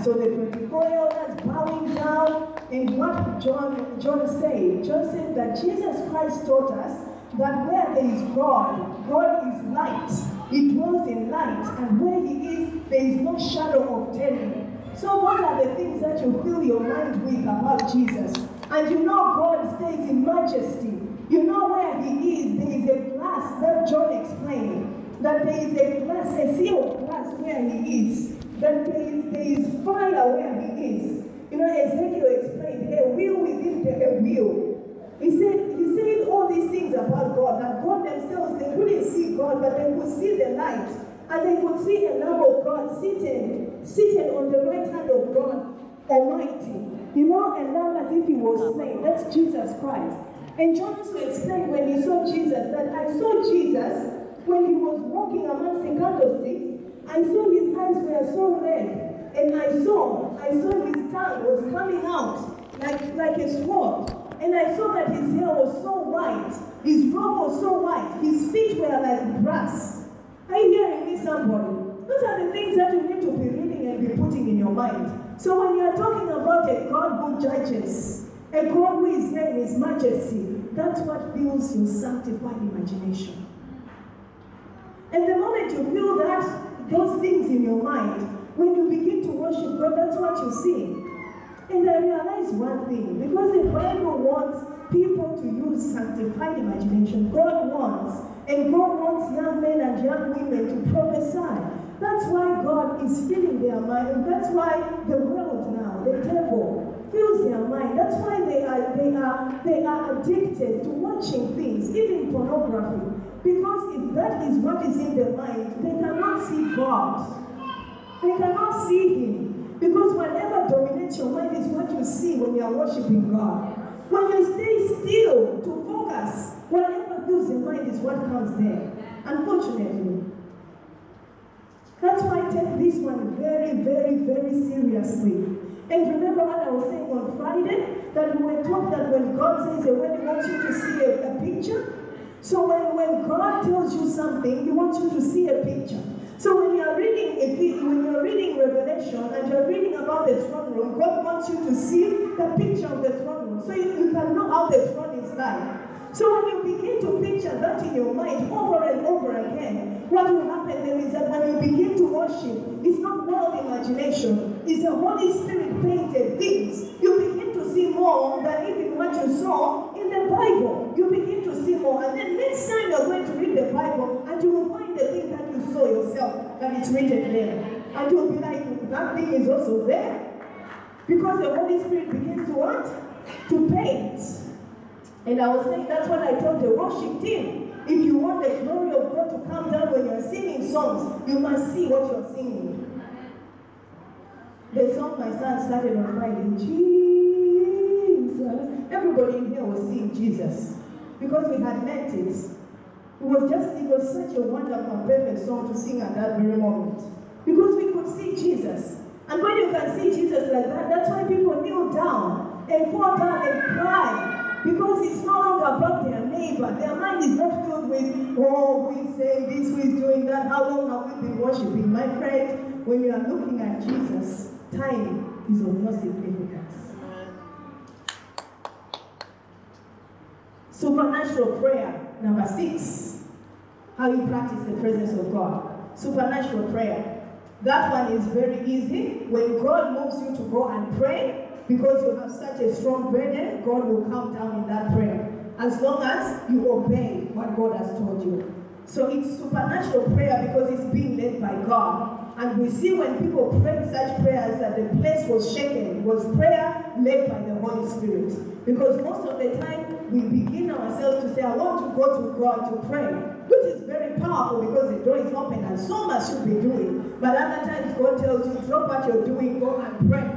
Saw the 24 elders bowing down. And what John, John said, John said that Jesus Christ taught us that where there is God, God is light. He dwells in light, and where He is, there is no shadow of turning. So, what are the things that you fill your mind with about Jesus? And you know God stays in majesty. You know where He is. There is a glass that John explained. That there is a glass, a sea of glass where He is. That there is, there is fire where He is. You know, Ezekiel explained a wheel within a will. He said, he said all these things about God, that God themselves, they couldn't see God, but they could see the light. And they could see a Lamb of God sitting, sitting on the right hand of God Almighty. You know, a lamb as if he was slain. That's Jesus Christ. And John also explained when he saw Jesus that I saw Jesus when he was walking amongst the candlesticks. I saw his eyes were so red. And I saw, I saw his tongue was coming out like, like a sword. And I saw that his hair was so white, his robe was so white, his feet were like brass. Are you hearing me, somebody? Those are the things that you need to be reading and be putting in your mind. So when you are talking about a God who judges, a God who is in his majesty, that's what fills your sanctified imagination. And the moment you feel that, those things in your mind, when you begin to worship God, that's what you see. And I realized one thing, because the Bible wants people to use sanctified imagination, God wants, and God wants young men and young women to prophesy. That's why God is filling their mind, and that's why the world now, the devil, fills their mind. That's why they are they are they are addicted to watching things, even pornography. Because if that is what is in their mind, they cannot see God. They cannot see Him. Because whatever dominates your mind is what you see when you are worshiping God. When you stay still to focus, whatever fills your mind is what comes there. Unfortunately. That's why I take this one very, very, very seriously. And remember what I was saying on Friday? That we were taught that when God says a word, He wants you to see a, a picture. So when, when God tells you something, He wants you to see a picture. So when you're reading when you're reading Revelation and you're reading about the throne room, God wants you to see the picture of the throne room so you, you can know how the throne is like. So when you begin to picture that in your mind over and over again, what will happen then is that when you begin to worship, it's not world imagination, it's the Holy Spirit painted things. You begin to see more than even what you saw the Bible. You begin to see more. And then next time you're going to read the Bible, and you will find the thing that you saw yourself, that it's written there. And you'll be like, that thing is also there. Because the Holy Spirit begins to what? To paint. And I was saying that's what I told the worship team. If you want the glory of God to come down when you're singing songs, you must see what you're singing. The song my son started on Friday, Jesus. Everybody in here was seeing Jesus because we had meant it. It was just, it was such a wonderful, perfect song to sing at that very moment. Because we could see Jesus. And when you can see Jesus like that, that's why people kneel down and fall down and cry. Because it's no longer about their neighbor. Their mind is not filled with, oh, we say this, we're doing that. How long have we been worshiping? My friend, when you are looking at Jesus, time is of no significance. Supernatural prayer, number six. How you practice the presence of God. Supernatural prayer. That one is very easy. When God moves you to go and pray, because you have such a strong burden, God will come down in that prayer. As long as you obey what God has told you. So it's supernatural prayer because it's being led by God. And we see when people prayed such prayers that the place was shaken, was prayer led by the Holy Spirit. Because most of the time we begin ourselves to say, I want to go to God to pray, which is very powerful because the door is open and so much should be doing. But other times God tells you, drop what you're doing, go and pray.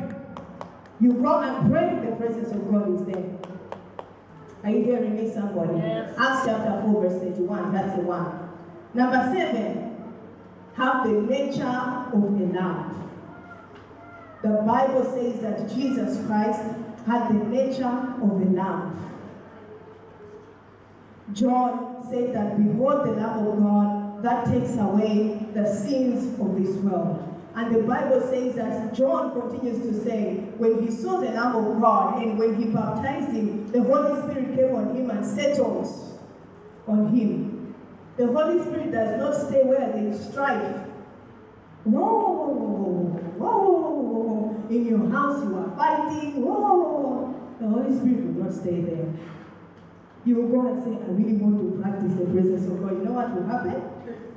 You go and pray, in the presence of God is there. Are you hearing me, somebody? Yes. Acts chapter 4, verse 31. That's the one. Number seven, have the nature of a lamb. The Bible says that Jesus Christ had the nature of a lamb. John said that, Behold the Lamb of God that takes away the sins of this world. And the Bible says that John continues to say, when he saw the Lamb of God and when he baptized him, the Holy Spirit came on him and settled on him. The Holy Spirit does not stay where there is strife. Whoa, whoa, whoa, whoa. In your house you are fighting. Whoa. the Holy Spirit will not stay there. You will go and say, I really want to practice the presence of God. You know what will happen?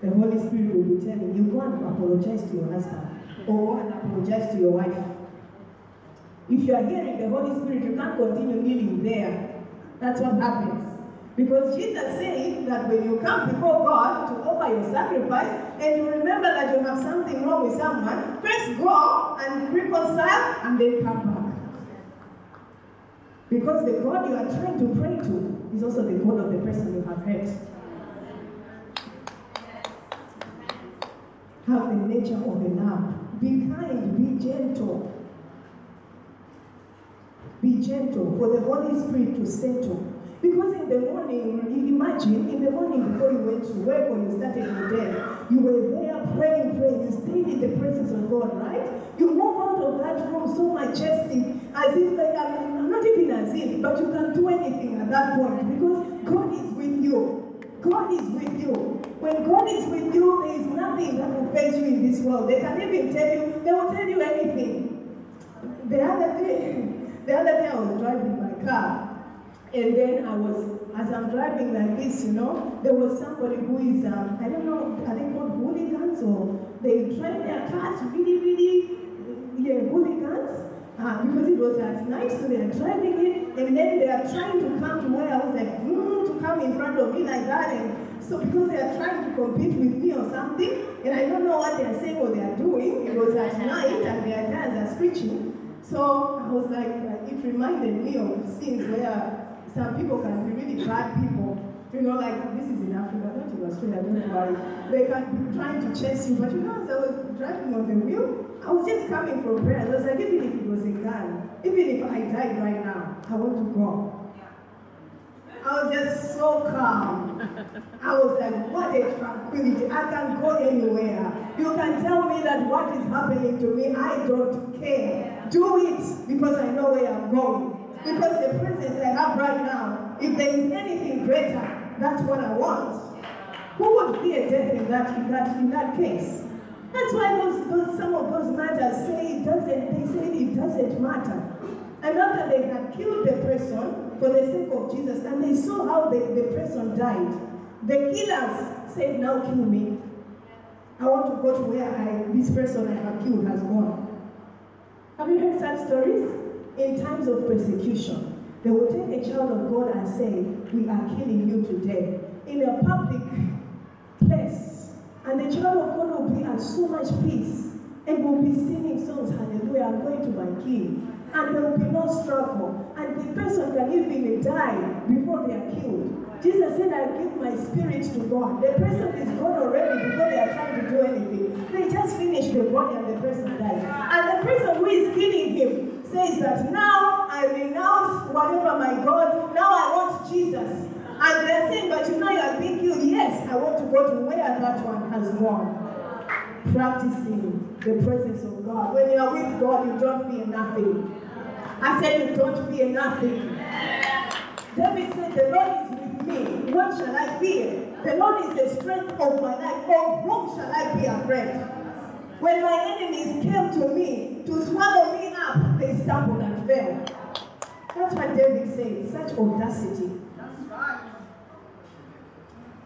The Holy Spirit will be telling you, go and apologize to your husband or go and apologize to your wife. If you are hearing the Holy Spirit, you can't continue kneeling there. That's what happens. Because Jesus said that when you come before God to offer your sacrifice and you remember that you have something wrong with someone, first go and reconcile and then come back. Because the God you are trying to pray to is also the God of the person you have hurt. Have the nature of a lamb. Be kind, be gentle. Be gentle for the Holy Spirit to settle. Because in the morning, imagine in the morning before you went to work or you started your day, you were there praying, praying, you stayed in the presence of God, right? You move out of that room so majestic, as if like I mean, not even as if, but you can do anything at that point because God is with you. God is with you. When God is with you, there is nothing that will face you in this world. They can even tell you, they will tell you anything. The other day, the other day I was driving my car, and then I was, as I'm driving like this, you know, there was somebody who is, um, I don't know, are they called hooligans or they drive their cars really, really, yeah, hooligans. Uh, because it was at night, so they are driving it, and then they are trying to come to where I was like, mm, to come in front of me like that, and so because they are trying to compete with me or something, and I don't know what they are saying or they are doing. It was at night, and their tires are screeching. So I was like, it reminded me of scenes where some people can be really bad people. You know, like this is in Africa, Australia, don't. They can be trying to chase you, but you know, as I was driving on the wheel, I was just coming from prayer. I was like, even if it was a gun, even if I died right now, I want to go. I was just so calm. I was like, what a tranquility. I can go anywhere. You can tell me that what is happening to me, I don't care. Do it because I know where I'm going. Because the presence I have right now, if there is anything greater, that's what I want. Who would fear death in that, in that, in that case? That's why those, those, some of those matters say it doesn't, they say it doesn't matter. And after they had killed the person for the sake of Jesus, and they saw how the, the person died, the killers said, now kill me. I want to go to where I, this person I have killed has gone. Have you heard such stories? In times of persecution, they will take a child of God and say, we are killing you today. In a public place, and the child of God will be at so much peace and will be singing songs, Hallelujah, I'm going to my King. And there will be no struggle. And the person can even die before they are killed. Jesus said, I give my spirit to God. The person is gone already before they are trying to do anything. They just finish the body and the person dies. And the person who is killing him says that now I renounce whatever my God, now I want Jesus. And they're saying, but you know you are being killed. Yes, I want to go to where that one has gone. Practicing the presence of God. When you are with God, you don't fear nothing. I said you don't fear nothing. David said, The Lord is with me. What shall I fear? The Lord is the strength of my life. Of whom shall I be afraid? When my enemies came to me to swallow me up, they stumbled and fell. That's what David said. Such audacity.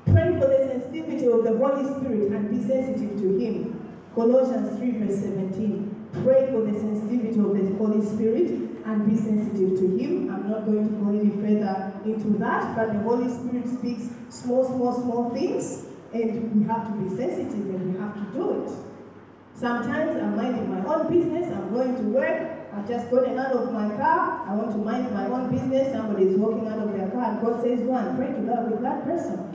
Pray for the sensitivity of the Holy Spirit and be sensitive to Him. Colossians 3, verse 17. Pray for the sensitivity of the Holy Spirit and be sensitive to Him. I'm not going to go any further into that, but the Holy Spirit speaks small, small, small things, and we have to be sensitive and we have to do it. Sometimes I'm minding my own business, I'm going to work, I've just gotten out of my car, I want to mind my own business, somebody is walking out of their car, and God says, Go and pray to God with that person.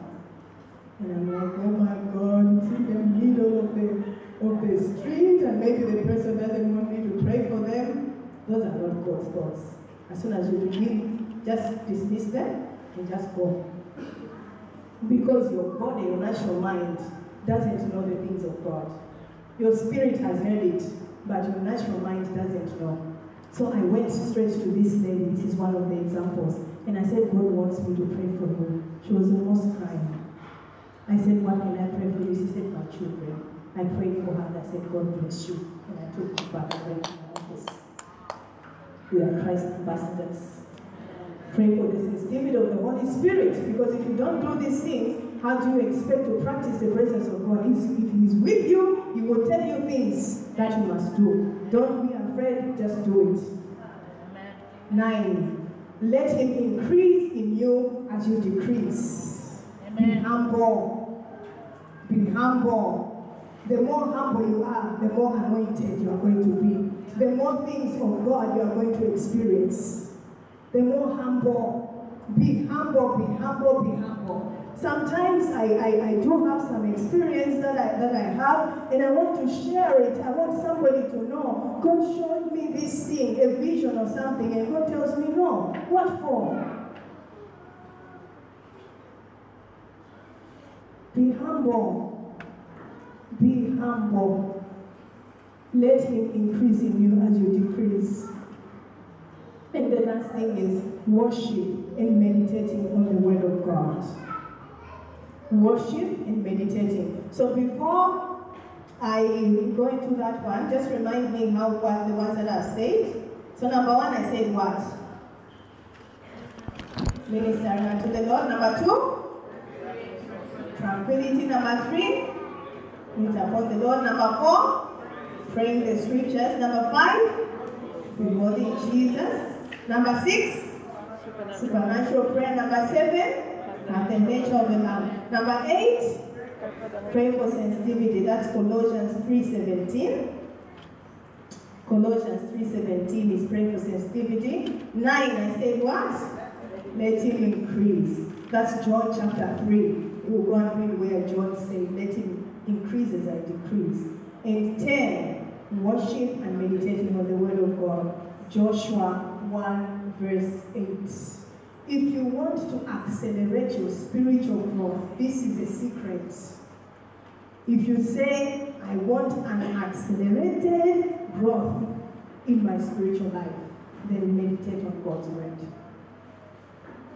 And I'm like, oh my God, it's in the middle of the of the street, and maybe the person doesn't want me to pray for them. Those are not God's thoughts. As soon as you begin, just dismiss them and just go. Because your body, your natural mind, doesn't know the things of God. Your spirit has heard it, but your natural mind doesn't know. So I went straight to this lady. This is one of the examples. And I said, God wants me to pray for you. She was almost crying. I said, What can I pray for you? She said, My children. I prayed for her I said, God bless you. And I took her back to my office. We are Christ ambassadors. Pray for the sensitivity of the Holy Spirit because if you don't do these things, how do you expect to practice the presence of God? If He's with you, He will tell you things that you must do. Don't be afraid, just do it. Nine, let Him increase in you as you decrease. Be Amen. humble. Be humble. The more humble you are, the more anointed you are going to be. The more things of God you are going to experience. The more humble. Be humble, be humble, be humble. Sometimes I, I, I do have some experience that I, that I have, and I want to share it. I want somebody to know. God showed me this thing, a vision or something, and God tells me, no. What for? Be humble. Be humble. Let Him increase in you as you decrease. And the last thing is worship and meditating on the Word of God. Worship and meditating. So before I go into that one, just remind me how what the ones that I've said. So number one, I said what? Ministering unto the Lord. Number two, tranquility. Number three, wait upon the Lord. Number four, praying the scriptures. Number five, beholding Jesus. Number six, supernatural prayer. Number seven, Number eight, pray for sensitivity. That's Colossians 3.17. Colossians 3.17 is pray for sensitivity. Nine, I said what? Let him increase. That's John chapter 3. We'll go and read where John said, let him increase as I decrease. And 10, worship and meditating on the word of God. Joshua 1 verse 8. If you want to accelerate your spiritual growth, this is a secret. If you say, I want an accelerated growth in my spiritual life, then meditate on God's word.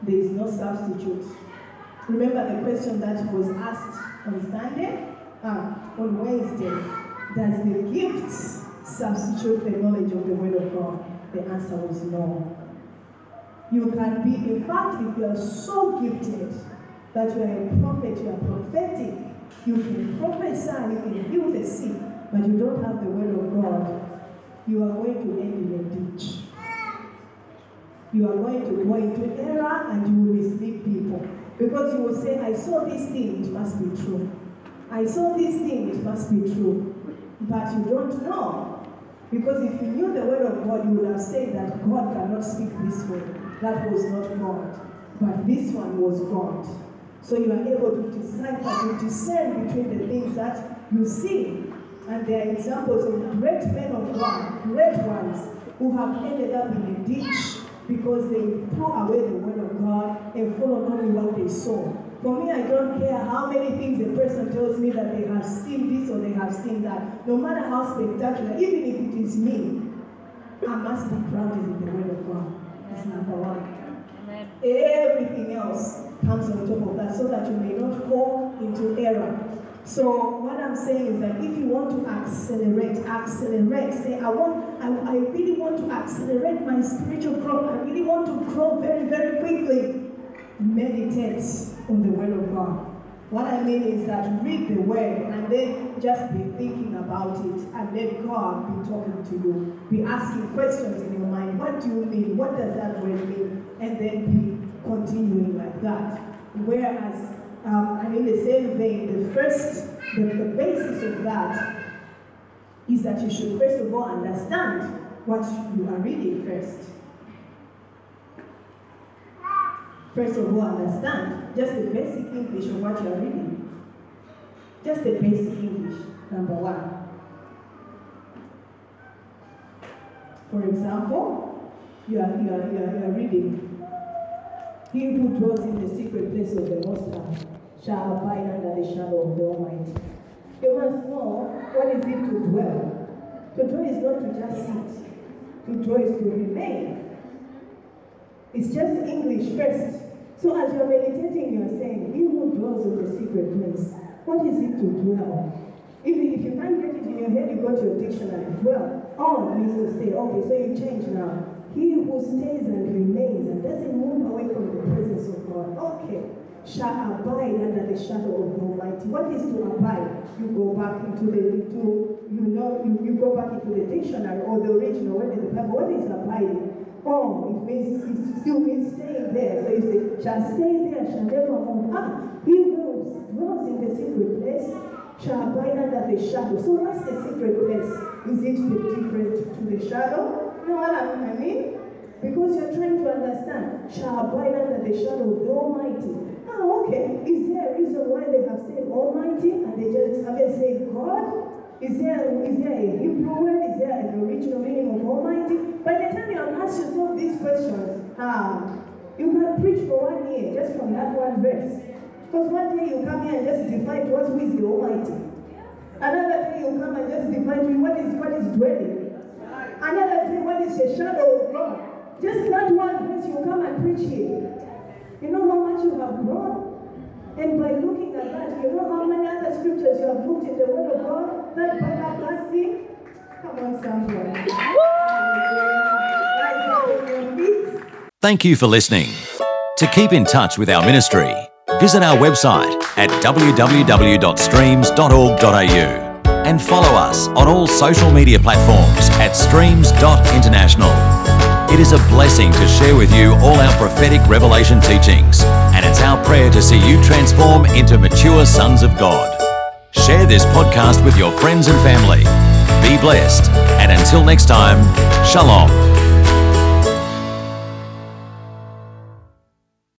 There is no substitute. Remember the question that was asked on Sunday? Ah, on Wednesday. Does the gifts substitute the knowledge of the word of God? The answer was no. You can be, in fact, if you are so gifted that you are a prophet, you are prophetic, you can prophesy, you can heal the sick, but you don't have the word of God, you are going to end in a ditch. You are going to go into error and you will mislead people. Because you will say, I saw this thing, it must be true. I saw this thing, it must be true. But you don't know. Because if you knew the word of God, you would have said that God cannot speak this way. That was not God. But this one was God. So you are able to decipher, to discern between the things that you see. And there are examples of great men of God, great ones, who have ended up in a ditch because they threw away the word of God and followed only what they saw. For me, I don't care how many things a person tells me that they have seen this or they have seen that. No matter how spectacular, even if it is me, I must be grounded in the word of God. That's number one. Amen. Everything else comes on top of that so that you may not fall into error. So what I'm saying is that if you want to accelerate, accelerate. Say, I want, I, I really want to accelerate my spiritual growth. I really want to grow very, very quickly. Meditate on the word of God. What I mean is that read the word and then just be thinking about it and let God be talking to you. Be asking questions in your mind. What do you mean? What does that word mean? And then be continuing like that. Whereas, um, and in the same vein, the first, the, the basis of that is that you should first of all understand what you are reading first. First of all, understand just the basic English of what you are reading. Just the basic English, number one. For example, you are, you are, you are, you are reading, He who dwells in the secret place of the Most High shall abide under the shadow of the Almighty. You must know what is it to dwell. To dwell is not to just sit. To dwell is to remain. It's just English first. So as you're meditating, you're saying, He who dwells in the secret place, what is it to dwell? If, if you can't get it in your head, you go to your dictionary. Dwell. On means to stay. Okay, so you change now. He who stays and remains and doesn't move away from the presence of God, okay, shall abide under the shadow of the Almighty. What is to abide? You go back into the into you know you, you go back into the dictionary or the original word in the Bible. What is abiding? Oh, it means it still means staying there. So you say, shall stay there, shall never move. Ah, he who dwells in the secret place shall abide under the shadow. So what's the secret place? Is it different to the shadow? You know what I mean? Because you're trying to understand, shall abide under the shadow of the Almighty. Ah, okay. Is there a reason why they have said Almighty and they just haven't said God? Is there, is there a Hebrew word? Is there an original meaning of Almighty? By the time you ask yourself these questions, ah, you can preach for one year just from that one verse. Because one day you come here and just define to us who is the Almighty. Another day you come and just define what is what is dwelling. Another day what is the shadow of God. Just that one verse you come and preach here. You know how much you have grown? And by looking at that, you know how many other scriptures you have looked in the Word of God Thank you for listening. To keep in touch with our ministry, visit our website at www.streams.org.au and follow us on all social media platforms at streams.international. It is a blessing to share with you all our prophetic revelation teachings, and it's our prayer to see you transform into mature sons of God. Share this podcast with your friends and family. Be blessed, and until next time, Shalom.